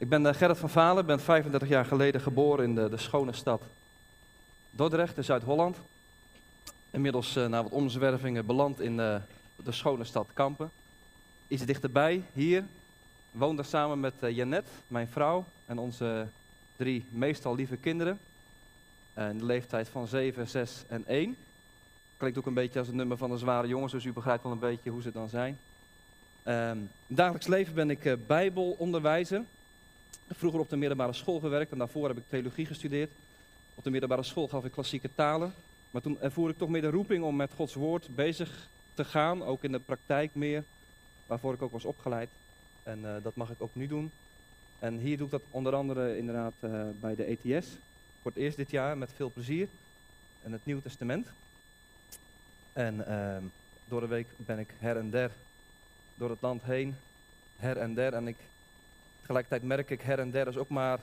Ik ben eh, Gerrit van Valen, ben 35 jaar geleden geboren in de, de schone stad Dordrecht in Zuid-Holland. Inmiddels uh, na wat omzwervingen beland in uh, de schone stad Kampen. Iets dichterbij, hier, woon daar samen met Janet, mijn vrouw, en onze drie meestal lieve kinderen. in de leeftijd van 7, 6 en 1. Klinkt ook een beetje als het nummer van de zware jongens, dus u begrijpt wel een beetje hoe ze dan zijn. In dagelijks leven ben ik bijbelonderwijzer vroeger op de middelbare school gewerkt en daarvoor heb ik theologie gestudeerd. Op de middelbare school gaf ik klassieke talen. Maar toen ervoer ik toch meer de roeping om met Gods woord bezig te gaan, ook in de praktijk meer, waarvoor ik ook was opgeleid. En uh, dat mag ik ook nu doen. En hier doe ik dat onder andere inderdaad uh, bij de ETS. Voor het eerst dit jaar met veel plezier. En het Nieuw Testament. En uh, door de week ben ik her en der door het land heen. Her en der. En ik Tegelijkertijd merk ik her en der is ook maar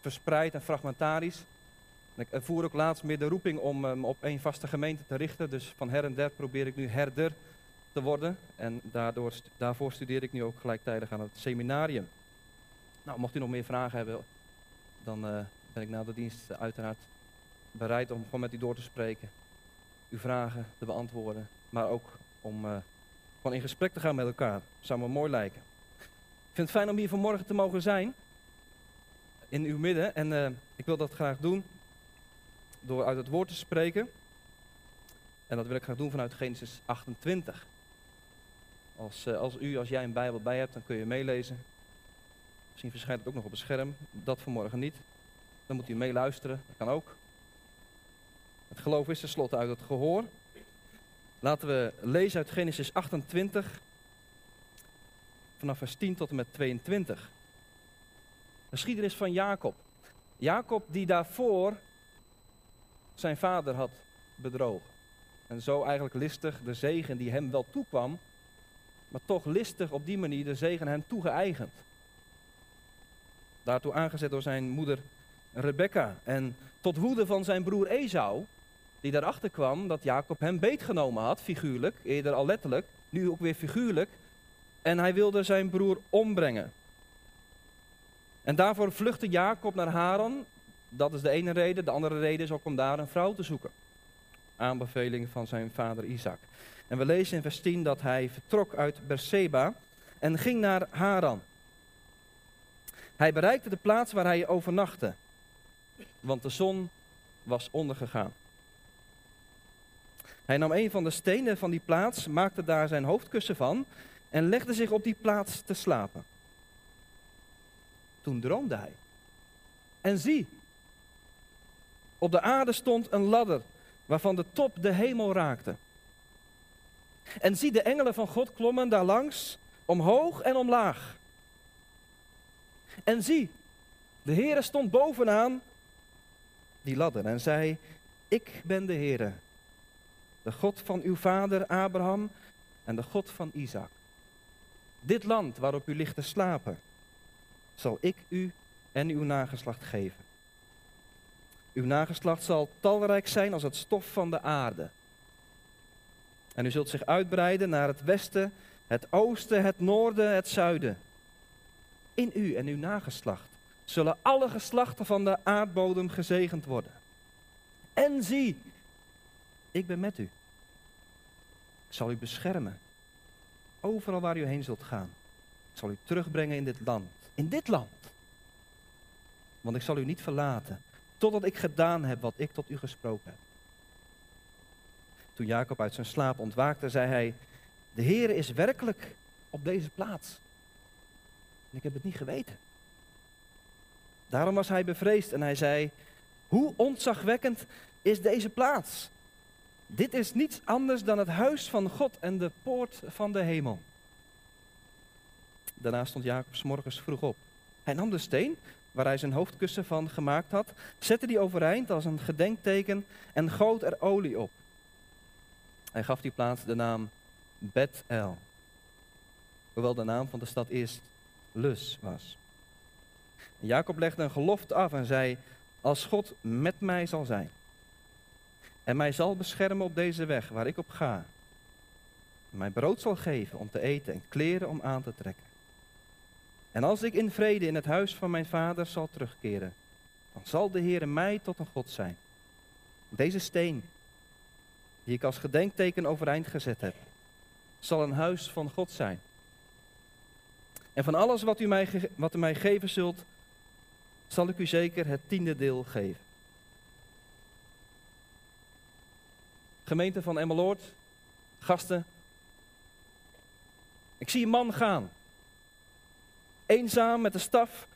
verspreid en fragmentarisch. En ik voer ook laatst meer de roeping om um, op één vaste gemeente te richten. Dus van her en der probeer ik nu herder te worden. En daardoor, daarvoor studeer ik nu ook gelijktijdig aan het seminarium. Nou, mocht u nog meer vragen hebben, dan uh, ben ik na de dienst uiteraard bereid om gewoon met u door te spreken. Uw vragen te beantwoorden, maar ook om uh, gewoon in gesprek te gaan met elkaar. Zou me mooi lijken. Ik vind het fijn om hier vanmorgen te mogen zijn. In uw midden. En uh, ik wil dat graag doen. Door uit het woord te spreken. En dat wil ik graag doen vanuit Genesis 28. Als, uh, als u, als jij een Bijbel bij hebt, dan kun je meelezen. Misschien verschijnt het ook nog op het scherm. Dat vanmorgen niet. Dan moet u meeluisteren. Dat kan ook. Het geloof is tenslotte uit het gehoor. Laten we lezen uit Genesis 28, vanaf vers 10 tot en met 22. De geschiedenis van Jacob. Jacob die daarvoor zijn vader had bedrogen. En zo eigenlijk listig de zegen die hem wel toekwam, maar toch listig op die manier de zegen hem toegeëigend. Daartoe aangezet door zijn moeder Rebecca. En tot woede van zijn broer Esau, die daarachter kwam dat Jacob hem beetgenomen had, figuurlijk, eerder al letterlijk, nu ook weer figuurlijk, en hij wilde zijn broer ombrengen. En daarvoor vluchtte Jacob naar Haran. Dat is de ene reden. De andere reden is ook om daar een vrouw te zoeken. Aanbeveling van zijn vader Isaac. En we lezen in vers 10 dat hij vertrok uit Berseba en ging naar Haran. Hij bereikte de plaats waar hij overnachtte, want de zon was ondergegaan. Hij nam een van de stenen van die plaats, maakte daar zijn hoofdkussen van en legde zich op die plaats te slapen. Toen droomde hij. En zie, op de aarde stond een ladder waarvan de top de hemel raakte. En zie, de engelen van God klommen daar langs, omhoog en omlaag. En zie, de Heere stond bovenaan die ladder en zei, ik ben de Heere, de God van uw vader Abraham en de God van Isaac. Dit land waarop u ligt te slapen, zal ik u en uw nageslacht geven. Uw nageslacht zal talrijk zijn als het stof van de aarde. En u zult zich uitbreiden naar het westen, het oosten, het noorden, het zuiden. In u en uw nageslacht zullen alle geslachten van de aardbodem gezegend worden. En zie, ik ben met u. Ik zal u beschermen overal waar u heen zult gaan. Ik zal u terugbrengen in dit land. In dit land. Want ik zal u niet verlaten, totdat ik gedaan heb wat ik tot u gesproken heb. Toen Jacob uit zijn slaap ontwaakte, zei hij, de Heere is werkelijk op deze plaats. En ik heb het niet geweten. Daarom was hij bevreesd en hij zei, hoe ontzagwekkend is deze plaats? Dit is niets anders dan het huis van God en de poort van de hemel. Daarna stond Jacob morgens vroeg op. Hij nam de steen waar hij zijn hoofdkussen van gemaakt had, zette die overeind als een gedenkteken en goot er olie op. Hij gaf die plaats de naam Bet-El, hoewel de naam van de stad eerst Lus was. Jacob legde een gelofte af en zei, als God met mij zal zijn en mij zal beschermen op deze weg waar ik op ga. En mij brood zal geven om te eten en kleren om aan te trekken. En als ik in vrede in het huis van mijn vader zal terugkeren, dan zal de Heer mij tot een God zijn. Deze steen, die ik als gedenkteken overeind gezet heb, zal een huis van God zijn. En van alles wat u mij, wat u mij geven zult, zal ik u zeker het tiende deel geven. Gemeente van Emmeloord, gasten. Ik zie een man gaan. Eenzaam met de staf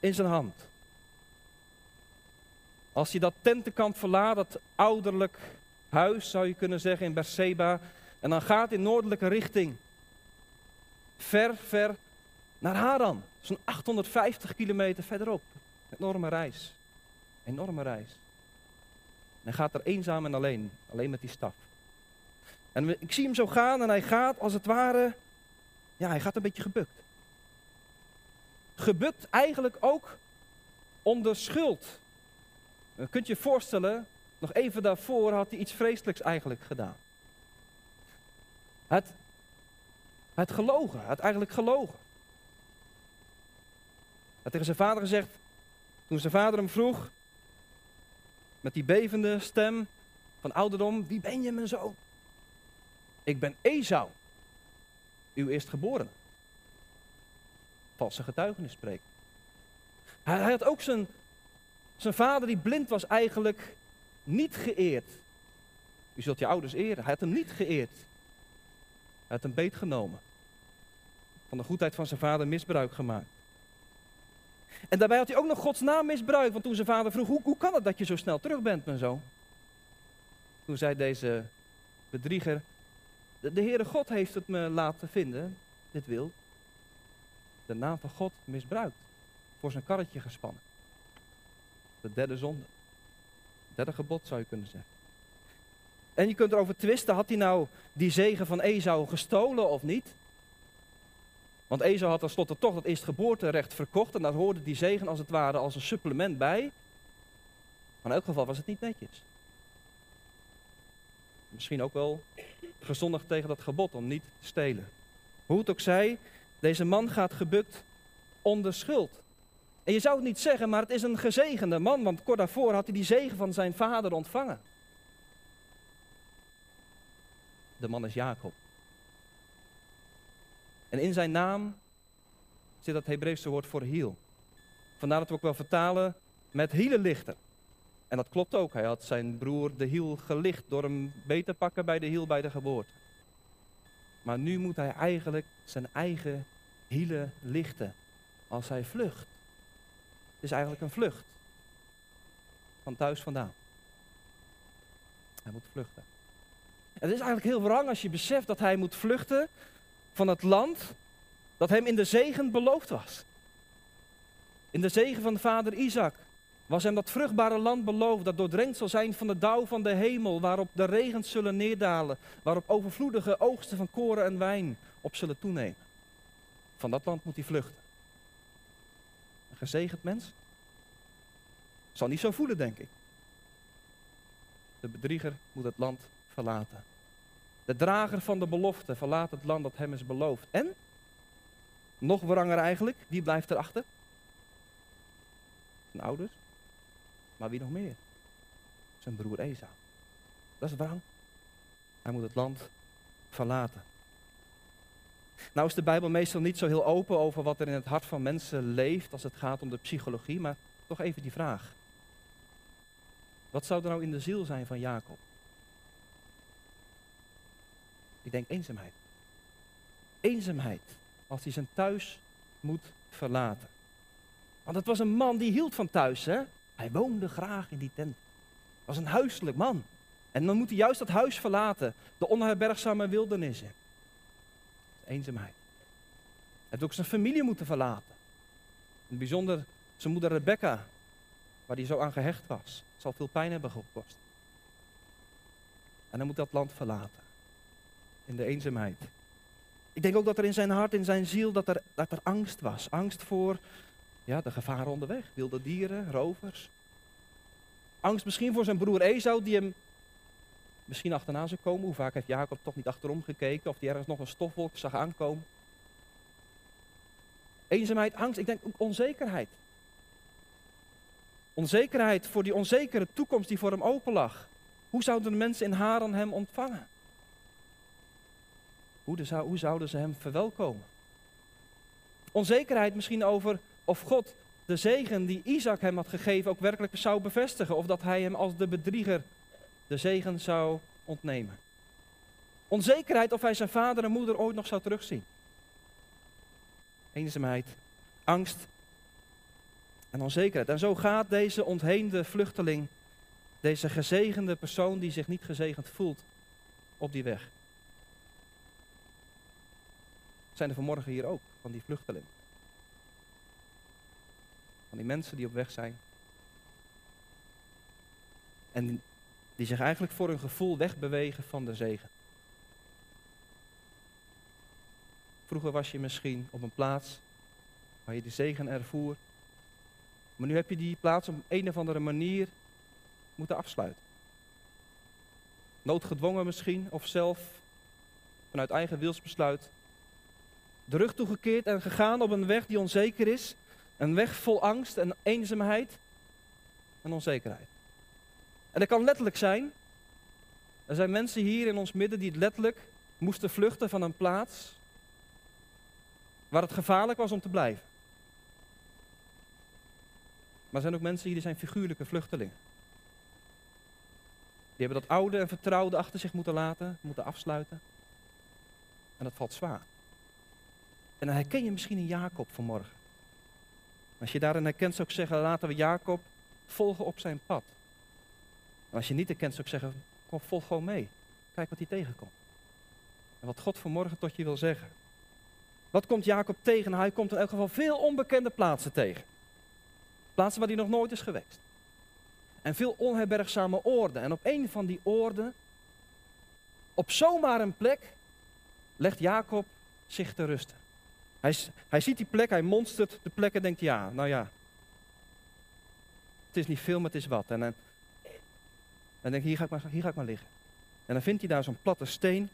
in zijn hand. Als hij dat tentenkamp verlaat, dat ouderlijk huis zou je kunnen zeggen in Berseba, en dan gaat in noordelijke richting. Ver, ver naar Haran. Zo'n 850 kilometer verderop. Enorme reis. Enorme reis. Hij gaat er eenzaam en alleen. Alleen met die staf. En ik zie hem zo gaan en hij gaat als het ware. Ja, hij gaat een beetje gebukt. Gebukt eigenlijk ook onder schuld. Dan kunt je je voorstellen, nog even daarvoor had hij iets vreselijks eigenlijk gedaan. Het, het gelogen, het eigenlijk gelogen. Hij had tegen zijn vader gezegd, toen zijn vader hem vroeg, met die bevende stem van ouderdom, wie ben je mijn zoon? Ik ben Esau, uw eerstgeborene. Valse getuigenis spreken. Hij, hij had ook zijn, zijn vader die blind was eigenlijk niet geëerd. U zult je ouders eren. Hij had hem niet geëerd. Hij had hem beetgenomen. Van de goedheid van zijn vader misbruik gemaakt. En daarbij had hij ook nog Gods naam misbruikt. Want toen zijn vader vroeg, hoe, hoe kan het dat je zo snel terug bent, mijn zoon? Toen zei deze bedrieger, de, Heere God heeft het me laten vinden, dit wil. De naam van God misbruikt. Voor zijn karretje gespannen. De derde zonde. Derde gebod zou je kunnen zeggen. En je kunt erover twisten, had hij nou die zegen van Esau gestolen of niet? Want Esau had tenslotte toch dat eerstgeboorterecht verkocht en daar hoorde die zegen als het ware als een supplement bij. Maar in elk geval was het niet netjes. Misschien ook wel gezondigd tegen dat gebod om niet te stelen. Hoe het ook zij, deze man gaat gebukt onder schuld. En je zou het niet zeggen, maar het is een gezegende man, want kort daarvoor had hij die zegen van zijn vader ontvangen. De man is Jacob. En in zijn naam zit dat Hebreeuwse woord voor hiel. Vandaar dat we ook wel vertalen met hielenlichter. En dat klopt ook. Hij had zijn broer de hiel gelicht door hem beter te pakken bij de hiel bij de geboorte. Maar nu moet hij eigenlijk zijn eigen hielen lichten als hij vlucht. Het is eigenlijk een vlucht. Van thuis vandaan. Hij moet vluchten. En het is eigenlijk heel wrang als je beseft dat hij moet vluchten van het land dat hem in de zegen beloofd was. In de zegen van vader Isaac was hem dat vruchtbare land beloofd, dat doordrenkt zal zijn van de dauw van de hemel, waarop de regens zullen neerdalen, waarop overvloedige oogsten van koren en wijn op zullen toenemen. Van dat land moet hij vluchten. Een gezegend mens? Zal niet zo voelen, denk ik. De bedrieger moet het land verlaten. De drager van de belofte verlaat het land dat hem is beloofd. En, nog wranger eigenlijk, wie blijft erachter? Zijn ouders. Maar wie nog meer? Zijn broer Esau. Dat is wrang. Hij moet het land verlaten. Nou is de Bijbel meestal niet zo heel open over wat er in het hart van mensen leeft als het gaat om de psychologie, maar toch even die vraag. Wat zou er nou in de ziel zijn van Jacob? Ik denk eenzaamheid. Eenzaamheid als hij zijn thuis moet verlaten. Want het was een man die hield van thuis, hè? Hij woonde graag in die tent. Was een huiselijk man. En dan moet hij juist dat huis verlaten, de onherbergzame wildernis. Eenzaamheid. Hij heeft ook zijn familie moeten verlaten. In het bijzonder zijn moeder Rebecca, waar hij zo aan gehecht was. Zal veel pijn hebben gekost. En hij moet dat land verlaten in de eenzaamheid. Ik denk ook dat er in zijn hart, in zijn ziel, dat er, dat er angst was. Angst voor ja, de gevaren onderweg, wilde dieren, rovers. Angst misschien voor zijn broer Esau, die hem misschien achterna zou komen. Hoe vaak heeft Jacob toch niet achterom gekeken of hij ergens nog een stofwolk zag aankomen? Eenzaamheid, angst, ik denk ook onzekerheid. Onzekerheid voor die onzekere toekomst die voor hem open lag. Hoe zouden de mensen in Haran hem ontvangen? Hoe, hoe zouden ze hem verwelkomen? Onzekerheid misschien over of God de zegen die Isaac hem had gegeven ook werkelijk zou bevestigen. Of dat hij hem als de bedrieger de zegen zou ontnemen. Onzekerheid of hij zijn vader en moeder ooit nog zou terugzien. Eenzaamheid, angst en onzekerheid. En zo gaat deze ontheemde vluchteling, deze gezegende persoon die zich niet gezegend voelt, op die weg. Zijn er vanmorgen hier ook, van die vluchtelingen? Van die mensen die op weg zijn. En die zich eigenlijk voor hun gevoel wegbewegen van de zegen. Vroeger was je misschien op een plaats waar je de zegen ervoer. Maar nu heb je die plaats op een of andere manier moeten afsluiten. Noodgedwongen misschien, of zelf vanuit eigen wilsbesluit. De rug toegekeerd en gegaan op een weg die onzeker is. Een weg vol angst en eenzaamheid en onzekerheid. En dat kan letterlijk zijn. Er zijn mensen hier in ons midden die letterlijk moesten vluchten van een plaats waar het gevaarlijk was om te blijven. Maar er zijn ook mensen hier die zijn figuurlijke vluchtelingen. Die hebben dat oude en vertrouwde achter zich moeten laten, moeten afsluiten. En dat valt zwaar. En dan herken je misschien een Jacob vanmorgen. Als je daarin herkent, zou ik zeggen, laten we Jacob volgen op zijn pad. En als je niet herkent, zou ik zeggen, kom, volg gewoon mee. Kijk wat hij tegenkomt. En wat God vanmorgen tot je wil zeggen. Wat komt Jacob tegen? Nou, hij komt in elk geval veel onbekende plaatsen tegen. Plaatsen waar hij nog nooit is geweest. En veel onherbergzame oorden. En op een van die oorden, op zomaar een plek, legt Jacob zich te rusten. Hij, hij ziet die plek, hij monstert de plek en denkt, ja, nou ja. Het is niet veel, maar het is wat. En dan, dan hier ga, ik maar, hier ga ik maar liggen. En dan vindt hij daar zo'n platte steen.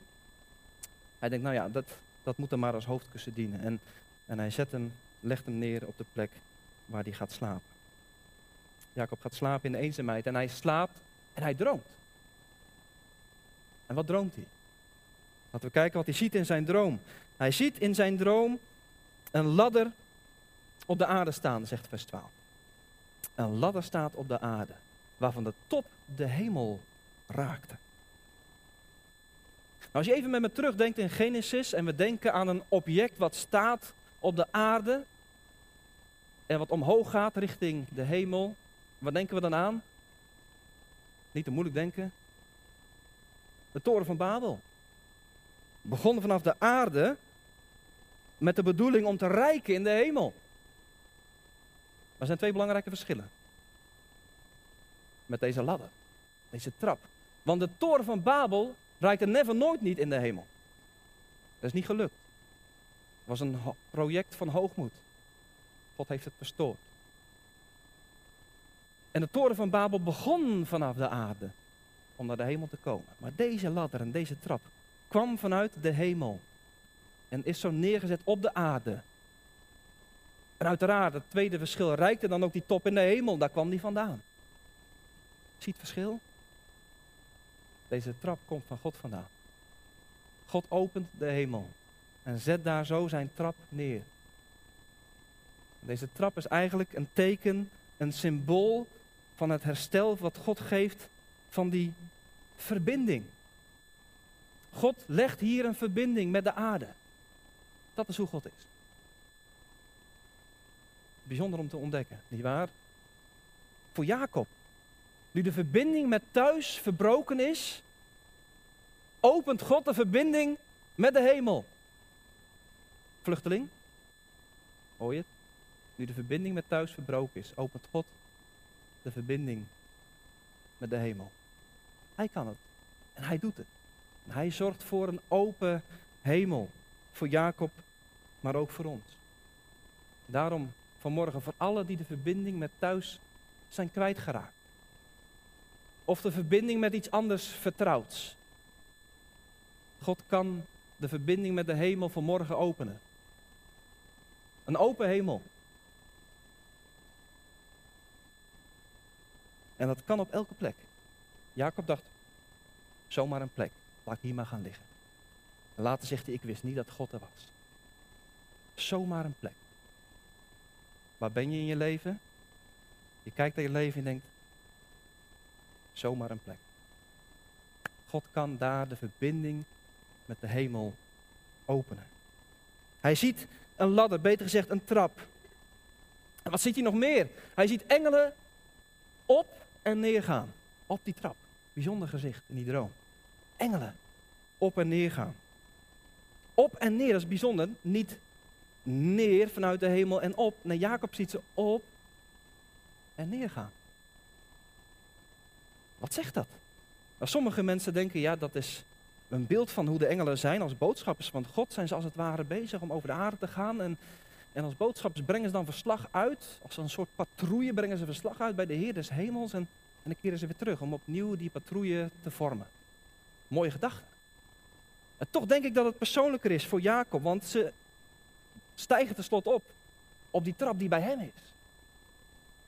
Hij denkt, nou ja, dat, dat moet hem maar als hoofdkussen dienen. En, en hij zet hem, legt hem neer op de plek waar hij gaat slapen. Jacob gaat slapen in de eenzaamheid en hij slaapt en hij droomt. En wat droomt hij? Laten we kijken wat hij ziet in zijn droom. Hij ziet in zijn droom een ladder op de aarde staan, zegt vers 12. Een ladder staat op de aarde, waarvan de top de hemel raakte. Nou, als je even met me terugdenkt in Genesis en we denken aan een object wat staat op de aarde en wat omhoog gaat richting de hemel, wat denken we dan aan? Niet te moeilijk denken. De toren van Babel. Begon vanaf de aarde met de bedoeling om te rijken in de hemel. Er zijn twee belangrijke verschillen. Met deze ladder, deze trap. Want de toren van Babel reikte never nooit niet in de hemel. Dat is niet gelukt. Het was een project van hoogmoed. God heeft het verstoord. En de toren van Babel begon vanaf de aarde om naar de hemel te komen. Maar deze ladder en deze trap kwam vanuit de hemel en is zo neergezet op de aarde. En uiteraard, het tweede verschil, reikte dan ook die top in de hemel, daar kwam die vandaan. Ziet het verschil? Deze trap komt van God vandaan. God opent de hemel en zet daar zo zijn trap neer. Deze trap is eigenlijk een teken, een symbool van het herstel wat God geeft van die verbinding. God legt hier een verbinding met de aarde. Dat is hoe God is. Bijzonder om te ontdekken, nietwaar? Voor Jacob, nu de verbinding met thuis verbroken is, opent God de verbinding met de hemel. Vluchteling, hoor je het? Nu de verbinding met thuis verbroken is, opent God de verbinding met de hemel. Hij kan het. En hij doet het. Hij zorgt voor een open hemel. Voor Jacob, maar ook voor ons. Daarom vanmorgen voor alle die de verbinding met thuis zijn kwijtgeraakt. Of de verbinding met iets anders vertrouwt. God kan de verbinding met de hemel vanmorgen openen. Een open hemel. En dat kan op elke plek. Jacob dacht, zomaar een plek. Laat ik hier maar gaan liggen. En later zegt hij, ik wist niet dat God er was. Zomaar een plek. Waar ben je in je leven? Je kijkt naar je leven en denkt, zomaar een plek. God kan daar de verbinding met de hemel openen. Hij ziet een ladder, beter gezegd een trap. En wat ziet hij nog meer? Hij ziet engelen op en neer gaan. Op die trap. Bijzonder gezicht in die droom. Engelen op en neer gaan. Op en neer, is bijzonder. Niet neer vanuit de hemel en op. Nee, Jacob ziet ze op en neer gaan. Wat zegt dat? Nou, sommige mensen denken, ja, dat is een beeld van hoe de engelen zijn als boodschappers van God. Zijn ze als het ware bezig om over de aarde te gaan. En, en als boodschappers brengen ze dan verslag uit. Als een soort patrouille brengen ze verslag uit bij de Heer des Hemels. En, en dan keren ze weer terug om opnieuw die patrouille te vormen. Mooie gedachte. Toch denk ik dat het persoonlijker is voor Jacob. Want ze stijgen tenslotte op. Op die trap die bij hem is.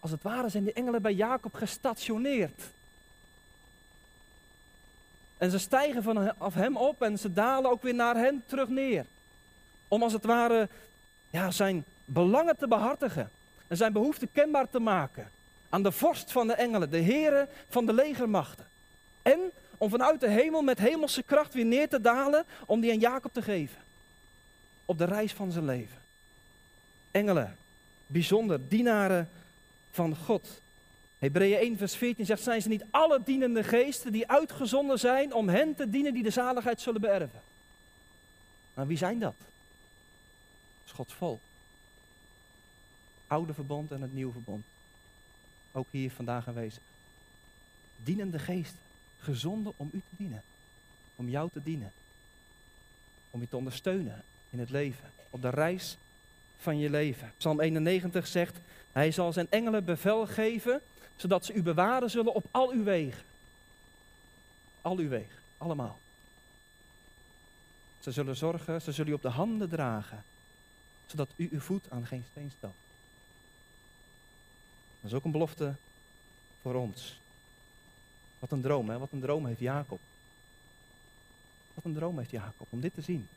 Als het ware zijn die engelen bij Jacob gestationeerd. En ze stijgen vanaf hem op en ze dalen ook weer naar hen terug neer. Om als het ware ja, zijn belangen te behartigen. En zijn behoeften kenbaar te maken. Aan de vorst van de engelen, de heren van de legermachten. En om vanuit de hemel met hemelse kracht weer neer te dalen om die aan Jacob te geven. Op de reis van zijn leven. Engelen, bijzonder, dienaren van God. Hebreeën 1, vers 14 zegt: Zijn ze niet alle dienende geesten die uitgezonden zijn om hen te dienen die de zaligheid zullen beërven? Maar wie zijn dat? Dat is Gods volk. Oude verbond en het nieuwe verbond. Ook hier vandaag aanwezig. Dienende geesten, gezonden om u te dienen. Om jou te dienen. Om je te ondersteunen in het leven. Op de reis van je leven. Psalm 91 zegt: Hij zal zijn engelen bevel geven zodat ze u bewaren zullen op al uw wegen. Al uw wegen, allemaal. Ze zullen zorgen, ze zullen u op de handen dragen, zodat u uw voet aan geen steen stelt. Dat is ook een belofte voor ons. Wat een droom, hè? Wat een droom heeft Jacob. Wat een droom heeft Jacob om dit te zien.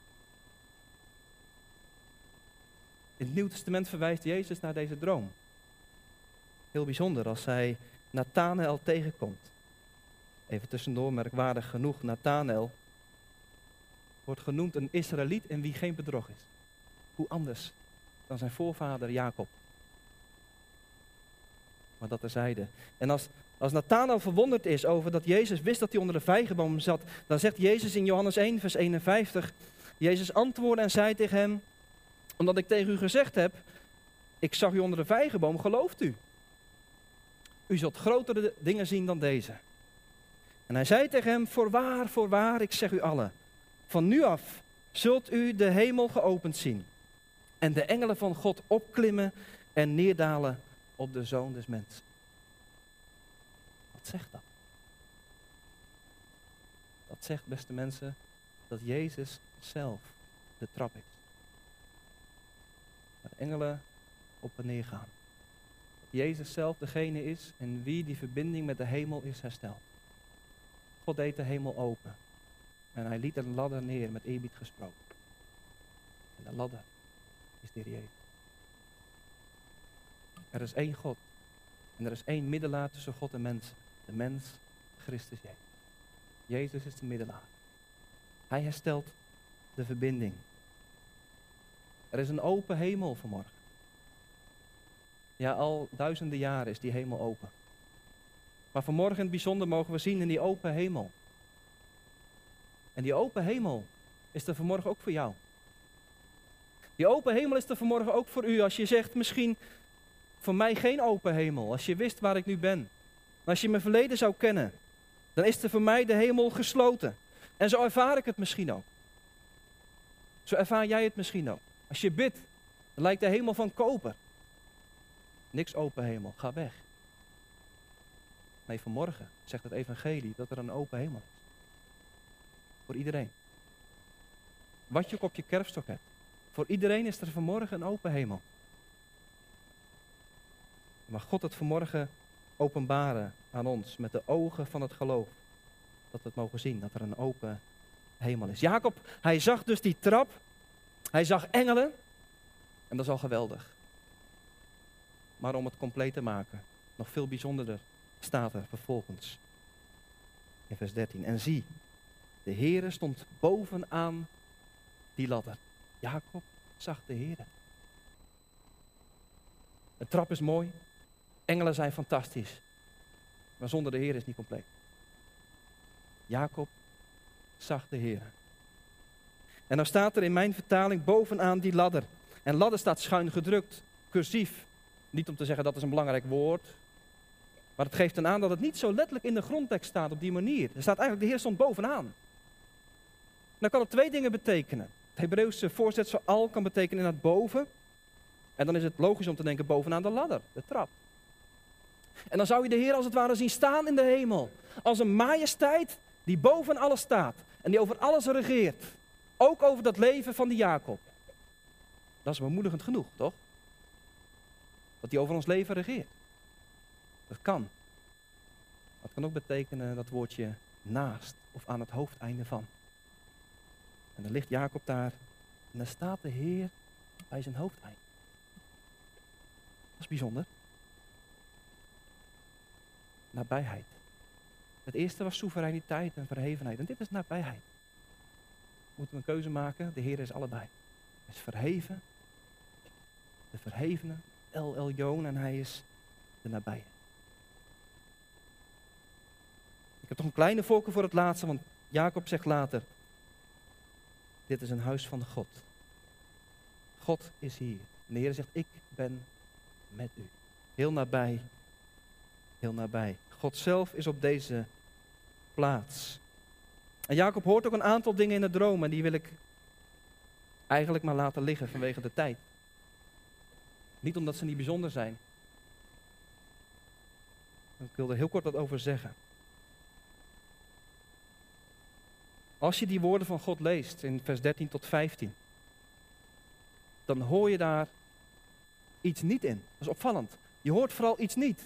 In het Nieuw Testament verwijst Jezus naar deze droom heel bijzonder als hij Nathanael tegenkomt. Even tussendoor, merkwaardig genoeg, Nathanael wordt genoemd een Israëliet in wie geen bedrog is. Hoe anders dan zijn voorvader Jacob. Maar dat terzijde. En als, als Nathanael verwonderd is over dat Jezus wist dat hij onder de vijgenboom zat, dan zegt Jezus in Johannes 1, vers 51, Jezus antwoordde en zei tegen hem, omdat ik tegen u gezegd heb, ik zag u onder de vijgenboom, gelooft u? U zult grotere dingen zien dan deze. En hij zei tegen hem, voorwaar, voorwaar, ik zeg u allen, van nu af zult u de hemel geopend zien en de engelen van God opklimmen en neerdalen op de zoon des mensen. Wat zegt dat? Dat zegt, beste mensen, dat Jezus zelf de trap is. Dat engelen op en neer gaan. Jezus zelf degene is en wie die verbinding met de hemel is hersteld. God deed de hemel open. En hij liet een ladder neer met eerbied gesproken. En de ladder is de Jezus. Er is één God. En er is één middelaar tussen God en mensen. De mens, Christus Jezus. Jezus is de middelaar. Hij herstelt de verbinding. Er is een open hemel vanmorgen. Ja, al duizenden jaren is die hemel open. Maar vanmorgen in het bijzonder mogen we zien in die open hemel. En die open hemel is er vanmorgen ook voor jou. Die open hemel is er vanmorgen ook voor u. Als je zegt misschien voor mij geen open hemel. Als je wist waar ik nu ben. Als je mijn verleden zou kennen. Dan is er voor mij de hemel gesloten. En zo ervaar ik het misschien ook. Zo ervaar jij het misschien ook. Als je bidt, dan lijkt de hemel van koper. Niks open hemel, ga weg. Nee, vanmorgen zegt het evangelie dat er een open hemel is. Voor iedereen. Wat je ook op je kerfstok hebt. Voor iedereen is er vanmorgen een open hemel. Mag God het vanmorgen openbaren aan ons met de ogen van het geloof. Dat we het mogen zien, dat er een open hemel is. Jacob, hij zag dus die trap. Hij zag engelen. En dat is al geweldig. Maar om het compleet te maken, nog veel bijzonderder staat er vervolgens. In vers 13. En zie, de Heere stond bovenaan die ladder. Jacob zag de Heere. De trap is mooi. Engelen zijn fantastisch. Maar zonder de Heer is niet compleet. Jacob zag de Heer. En dan staat er in mijn vertaling bovenaan die ladder. En ladder staat schuin gedrukt, cursief. Niet om te zeggen dat is een belangrijk woord. Maar het geeft dan aan dat het niet zo letterlijk in de grondtekst staat op die manier. Er staat eigenlijk de Heer stond bovenaan. Dan kan het twee dingen betekenen. Het Hebreeuwse voorzetsel al kan betekenen inderdaad boven. En dan is het logisch om te denken bovenaan de ladder, de trap. En dan zou je de Heer als het ware zien staan in de hemel. Als een majesteit die boven alles staat. En die over alles regeert. Ook over dat leven van die Jacob. Dat is bemoedigend genoeg, toch? Dat hij over ons leven regeert. Dat kan. Dat kan ook betekenen dat woordje naast of aan het hoofdeinde van. En dan ligt Jacob daar en dan staat de Heer bij zijn hoofdeinde. Dat is bijzonder. Nabijheid. Het eerste was soevereiniteit en verhevenheid. En dit is nabijheid. Moeten we een keuze maken? De Heer is allebei. Hij is verheven. De verhevene. El Elyon en hij is de nabije. Ik heb toch een kleine voorkeur voor het laatste, want Jacob zegt later: Dit is een huis van God. God is hier. En de Heer zegt: Ik ben met u. Heel nabij. Heel. God zelf is op deze plaats. En Jacob hoort ook een aantal dingen in de droom en die wil ik eigenlijk maar laten liggen vanwege de tijd. Niet omdat ze niet bijzonder zijn. Ik wil er heel kort wat over zeggen. Als je die woorden van God leest in vers 13 tot 15, dan hoor je daar iets niet in. Dat is opvallend. Je hoort vooral iets niet.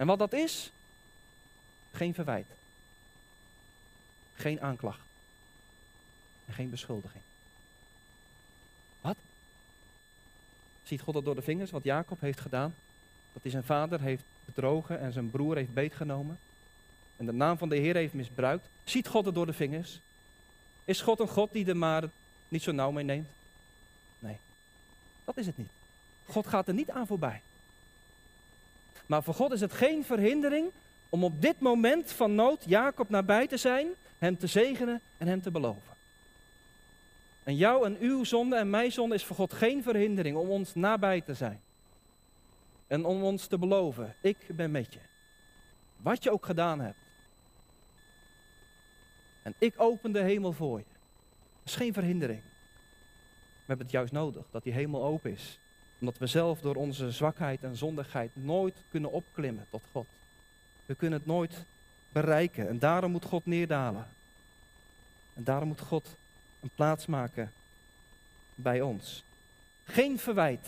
En wat dat is? Geen verwijt. Geen aanklacht. En geen beschuldiging. Wat? Ziet God dat door de vingers, wat Jacob heeft gedaan? Dat hij zijn vader heeft bedrogen en zijn broer heeft beetgenomen. En de naam van de Heer heeft misbruikt. Ziet God het door de vingers? Is God een God die er maar niet zo nauw mee neemt? Nee, dat is het niet. God gaat er niet aan voorbij. Maar voor God is het geen verhindering om op dit moment van nood Jacob nabij te zijn, hem te zegenen en hem te beloven. En jouw en uw zonde en mijn zonde is voor God geen verhindering om ons nabij te zijn. En om ons te beloven, ik ben met je. Wat je ook gedaan hebt. En ik open de hemel voor je. Dat is geen verhindering. We hebben het juist nodig dat die hemel open is. Omdat we zelf door onze zwakheid en zondigheid nooit kunnen opklimmen tot God. We kunnen het nooit bereiken. En daarom moet God neerdalen. En daarom moet God een plaats maken bij ons. Geen verwijt.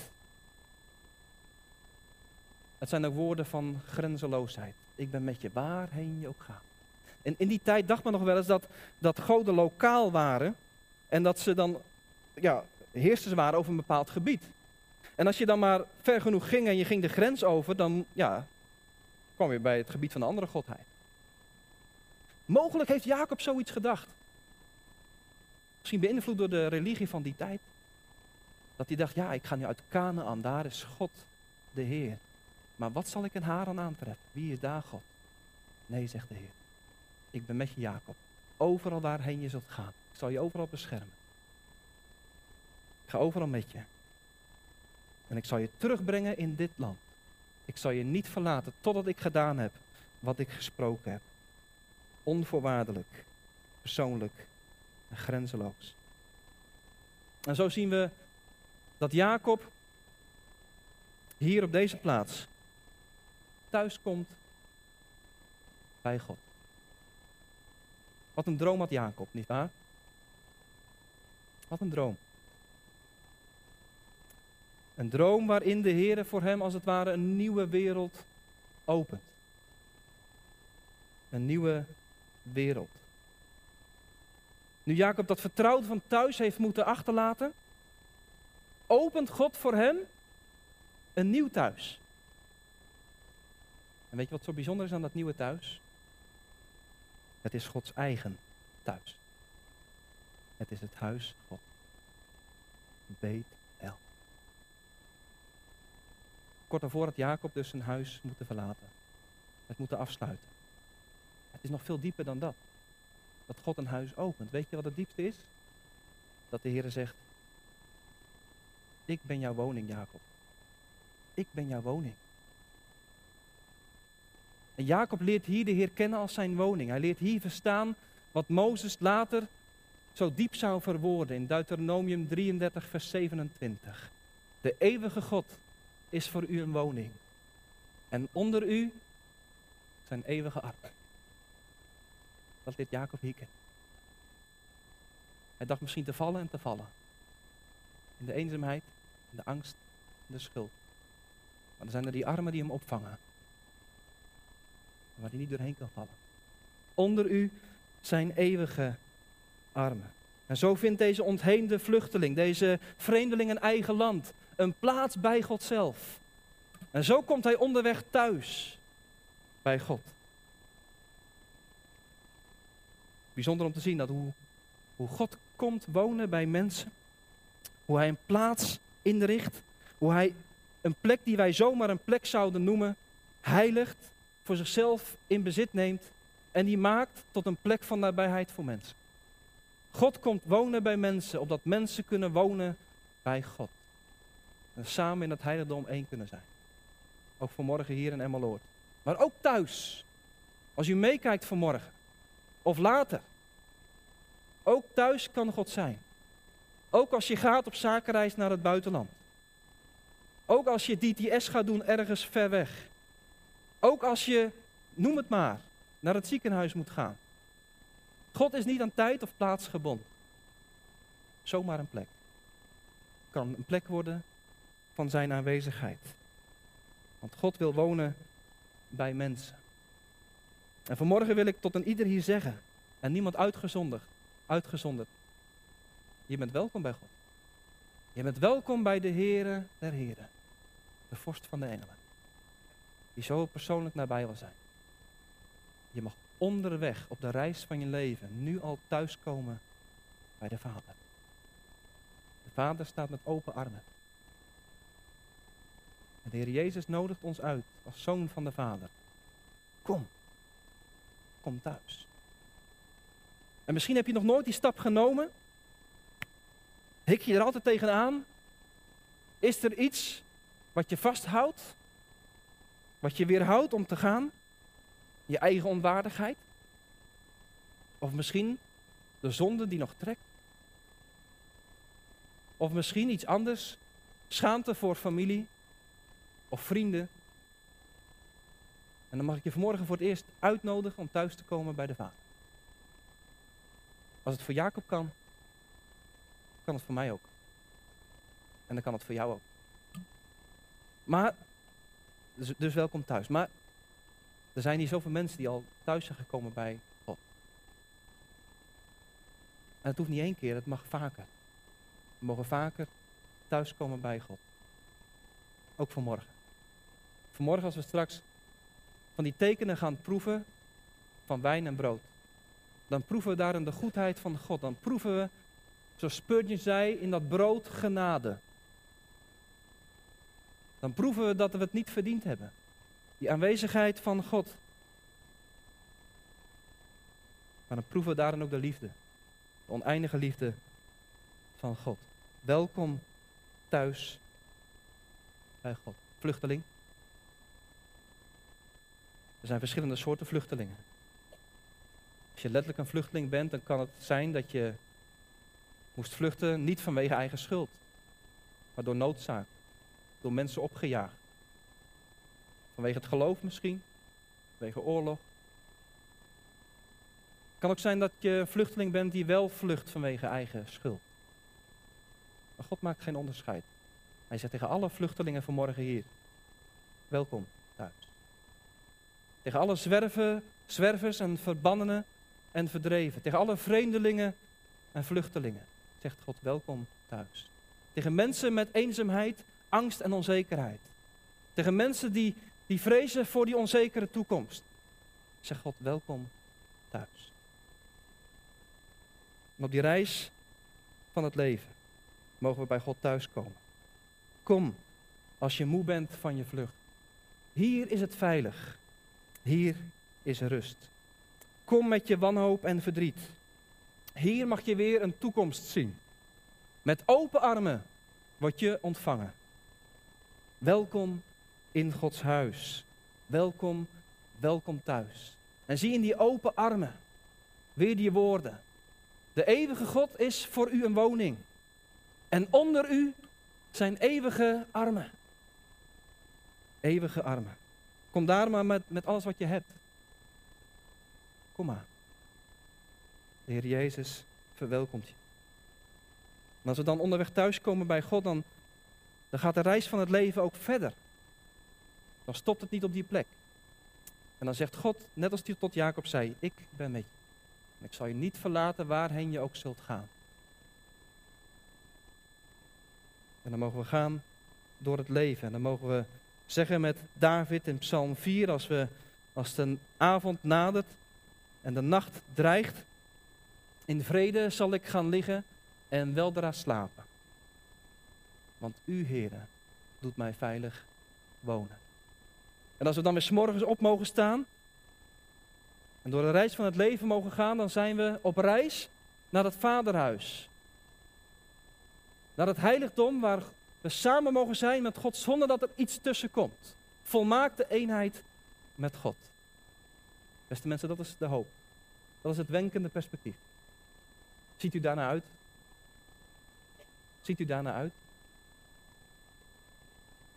Het zijn ook woorden van grenzeloosheid. Ik ben met je waarheen je ook gaat. En in die tijd dacht men nog wel eens dat, dat goden lokaal waren. En dat ze dan ja, heersters waren over een bepaald gebied. En als je dan maar ver genoeg ging en je ging de grens over, dan ja, kwam je bij het gebied van de andere godheid. Mogelijk heeft Jacob zoiets gedacht. Misschien beïnvloed door de religie van die tijd. Dat hij dacht, ja, ik ga nu uit Canaan, daar is God de Heer. Maar wat zal ik in Haran aantreffen? Wie is daar God? Nee, zegt de Heer. Ik ben met je Jacob. Overal waarheen je zult gaan. Ik zal je overal beschermen. Ik ga overal met je. En ik zal je terugbrengen in dit land. Ik zal je niet verlaten totdat ik gedaan heb wat ik gesproken heb. Onvoorwaardelijk, persoonlijk en grenzeloos. En zo zien we dat Jacob hier op deze plaats thuis komt bij God. Wat een droom had Jacob, nietwaar? Wat een droom. Een droom waarin de Heer voor hem als het ware een nieuwe wereld opent. Een nieuwe wereld. Nu Jacob dat vertrouwde van thuis heeft moeten achterlaten, opent God voor hem een nieuw thuis. En weet je wat zo bijzonder is aan dat nieuwe thuis? Het is Gods eigen thuis. Het is het huis God. Beet El. Kort daarvoor had Jacob dus zijn huis moeten verlaten. Het moeten afsluiten. Het is nog veel dieper dan dat. Dat God een huis opent. Weet je wat het diepste is? Dat de Heer zegt, ik ben jouw woning, Jacob. Ik ben jouw woning. En Jacob leert hier de Heer kennen als zijn woning. Hij leert hier verstaan wat Mozes later zo diep zou verwoorden in Deuteronomium 33, vers 27. De eeuwige God is voor u een woning. En onder u zijn eeuwige armen. Dat leert Jacob hier. Hij dacht misschien te vallen en te vallen. In de eenzaamheid, in de angst, in de schuld. Maar dan zijn er die armen die hem opvangen. Waar hij niet doorheen kan vallen. Onder u zijn eeuwige armen. En zo vindt deze ontheemde vluchteling, deze vreemdeling een eigen land, een plaats bij God zelf. En zo komt hij onderweg thuis bij God. Bijzonder om te zien dat hoe, hoe God komt wonen bij mensen, hoe hij een plaats inricht, hoe hij een plek die wij zomaar een plek zouden noemen, heiligt, voor zichzelf in bezit neemt en die maakt tot een plek van nabijheid voor mensen. God komt wonen bij mensen, opdat mensen kunnen wonen bij God. En samen in het heiligdom één kunnen zijn. Ook vanmorgen hier in Emmeloord. Maar ook thuis. Als u meekijkt vanmorgen. Of later. Ook thuis kan God zijn. Ook als je gaat op zakenreis naar het buitenland. Ook als je DTS gaat doen ergens ver weg. Ook als je, noem het maar, naar het ziekenhuis moet gaan. God is niet aan tijd of plaats gebonden. Zomaar een plek. Kan een plek worden van zijn aanwezigheid. Want God wil wonen bij mensen. En vanmorgen wil ik tot een ieder hier zeggen, en niemand uitgezonderd, uitgezonderd. Je bent welkom bij God. Je bent welkom bij de Heere der Heren, de vorst van de engelen, die zo persoonlijk nabij wil zijn. Je mag onderweg op de reis van je leven nu al thuiskomen bij de Vader. De Vader staat met open armen. En de Heer Jezus nodigt ons uit als zoon van de Vader. Kom, kom thuis. En misschien heb je nog nooit die stap genomen. Hik je er altijd tegenaan? Is er iets wat je vasthoudt? Wat je weerhoudt om te gaan? Je eigen onwaardigheid? Of misschien de zonde die nog trekt? Of misschien iets anders? Schaamte voor familie of vrienden? En dan mag ik je vanmorgen voor het eerst uitnodigen om thuis te komen bij de Vader. Als het voor Jacob kan, kan het voor mij ook. En dan kan het voor jou ook. Maar, dus, dus welkom thuis. Maar er zijn hier zoveel mensen die al thuis zijn gekomen bij God. En het hoeft niet één keer, het mag vaker. We mogen vaker thuiskomen bij God. Ook vanmorgen. Vanmorgen als we straks van die tekenen gaan proeven van wijn en brood. Dan proeven we daarin de goedheid van God. Dan proeven we, zoals Spurgeon zei, in dat brood genade. Dan proeven we dat we het niet verdiend hebben. Die aanwezigheid van God. Maar dan proeven we daarin ook de liefde. De oneindige liefde van God. Welkom thuis bij God. Vluchteling. Er zijn verschillende soorten vluchtelingen. Als je letterlijk een vluchteling bent, dan kan het zijn dat je moest vluchten niet vanwege eigen schuld, maar door noodzaak, door mensen opgejaagd. Vanwege het geloof misschien, vanwege oorlog. Het kan ook zijn dat je een vluchteling bent die wel vlucht vanwege eigen schuld. Maar God maakt geen onderscheid. Hij zegt tegen alle vluchtelingen vanmorgen hier, welkom thuis. Tegen alle zwerven, zwervers en verbannenen en verdreven. Tegen alle vreemdelingen en vluchtelingen zegt God welkom thuis. Tegen mensen met eenzaamheid, angst en onzekerheid. Tegen mensen die, die vrezen voor die onzekere toekomst. Zegt God welkom thuis. En op die reis van het leven mogen we bij God thuiskomen. Kom als je moe bent van je vlucht. Hier is het veilig. Hier is rust. Kom met je wanhoop en verdriet. Hier mag je weer een toekomst zien. Met open armen word je ontvangen. Welkom in Gods huis. Welkom, welkom thuis. En zie in die open armen weer die woorden. De eeuwige God is voor u een woning. En onder u zijn eeuwige armen. Eeuwige armen. Kom daar maar met, met alles wat je hebt. Kom maar. De Heer Jezus verwelkomt je. En als we dan onderweg thuiskomen bij God, dan, dan gaat de reis van het leven ook verder. Dan stopt het niet op die plek. En dan zegt God, net als hij tot Jacob zei, ik ben met je. En ik zal je niet verlaten waarheen je ook zult gaan. En dan mogen we gaan door het leven. En dan mogen we zeggen met David in Psalm 4, als, we, als de avond nadert en de nacht dreigt, in vrede zal ik gaan liggen en weldra slapen. Want u, Heere, doet mij veilig wonen. En als we dan weer morgens op mogen staan en door de reis van het leven mogen gaan, dan zijn we op reis naar het Vaderhuis. Naar het heiligdom waar we samen mogen zijn met God zonder dat er iets tussen komt. Volmaakte eenheid met God. Beste mensen, dat is de hoop. Dat is het wenkende perspectief. Ziet u daarna uit? Ziet u daarna uit?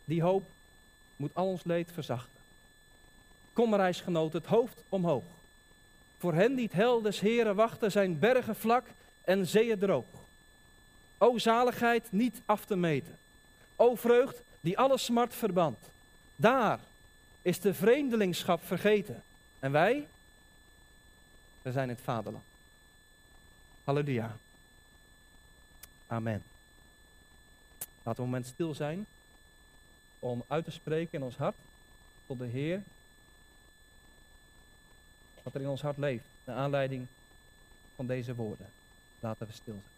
Die hoop moet al ons leed verzachten. Kom reisgenoten, het hoofd omhoog. Voor hen die het hel des Heren wachten, zijn bergen vlak en zeeën droog. O zaligheid niet af te meten. O vreugd die alle smart verband. Daar is de vreemdelingschap vergeten. En wij? We zijn het vaderland. Halleluja. Amen. Laten we een moment stil zijn om uit te spreken in ons hart tot de Heer wat er in ons hart leeft, naar aanleiding van deze woorden. Laten we stil zijn.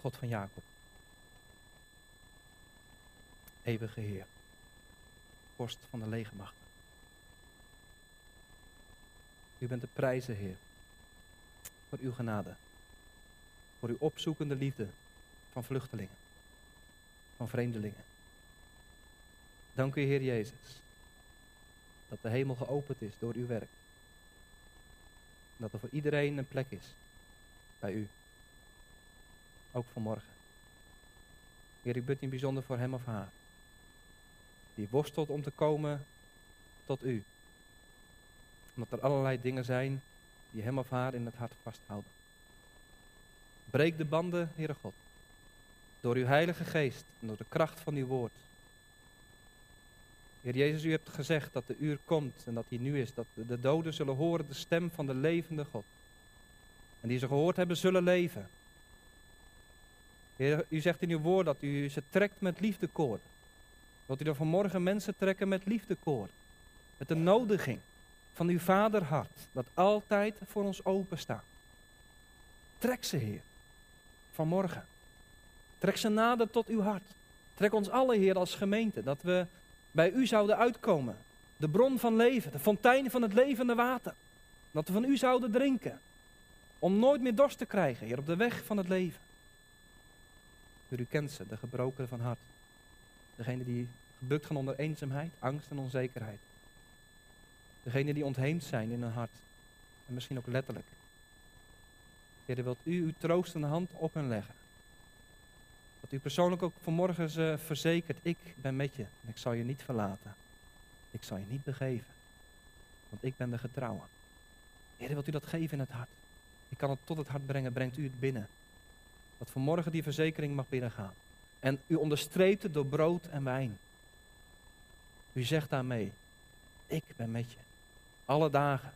God van Jacob. Eeuwige Heer, vorst van de legermachten. U bent de prijzen, Heer, voor uw genade, voor uw opzoekende liefde van vluchtelingen, van vreemdelingen. Dank u, Heer Jezus, dat de hemel geopend is door uw werk. Dat er voor iedereen een plek is bij u. Ook vanmorgen. Heer, ik bid in bijzonder voor hem of haar. Die worstelt om te komen tot u. Omdat er allerlei dingen zijn die hem of haar in het hart vasthouden. Breek de banden, Heere God. Door uw heilige geest en door de kracht van uw woord. Heer Jezus, u hebt gezegd dat de uur komt en dat die nu is. Dat de doden zullen horen de stem van de levende God. En die ze gehoord hebben, zullen leven. Heer, u zegt in uw woord dat u ze trekt met liefdekoord. Wilt u er vanmorgen mensen trekken met liefdekoord? Met de nodiging van uw vaderhart, dat altijd voor ons open staat. Trek ze, Heer, vanmorgen. Trek ze nader tot uw hart. Trek ons alle, Heer, als gemeente, dat we bij u zouden uitkomen. De bron van leven, de fontein van het levende water. Dat we van u zouden drinken. Om nooit meer dorst te krijgen, Heer, op de weg van het leven. U kent ze, de gebrokenen van hart. Degene die gebukt gaan onder eenzaamheid, angst en onzekerheid. Degene die ontheemd zijn in hun hart. En misschien ook letterlijk. Heer, wilt u uw troostende hand op hen leggen. Dat u persoonlijk ook vanmorgen ze verzekert, ik ben met je en ik zal je niet verlaten. Ik zal je niet begeven, want ik ben de getrouwe. Heer, wilt u dat geven in het hart? Ik kan het tot het hart brengen, brengt u het binnen. Dat vanmorgen die verzekering mag binnengaan. En u onderstreept het door brood en wijn. U zegt daarmee, ik ben met je. Alle dagen,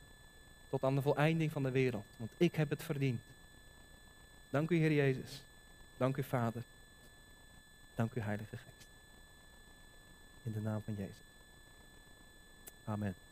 tot aan de voleinding van de wereld. Want ik heb het verdiend. Dank u Heer Jezus. Dank u Vader. Dank u Heilige Geest. In de naam van Jezus. Amen.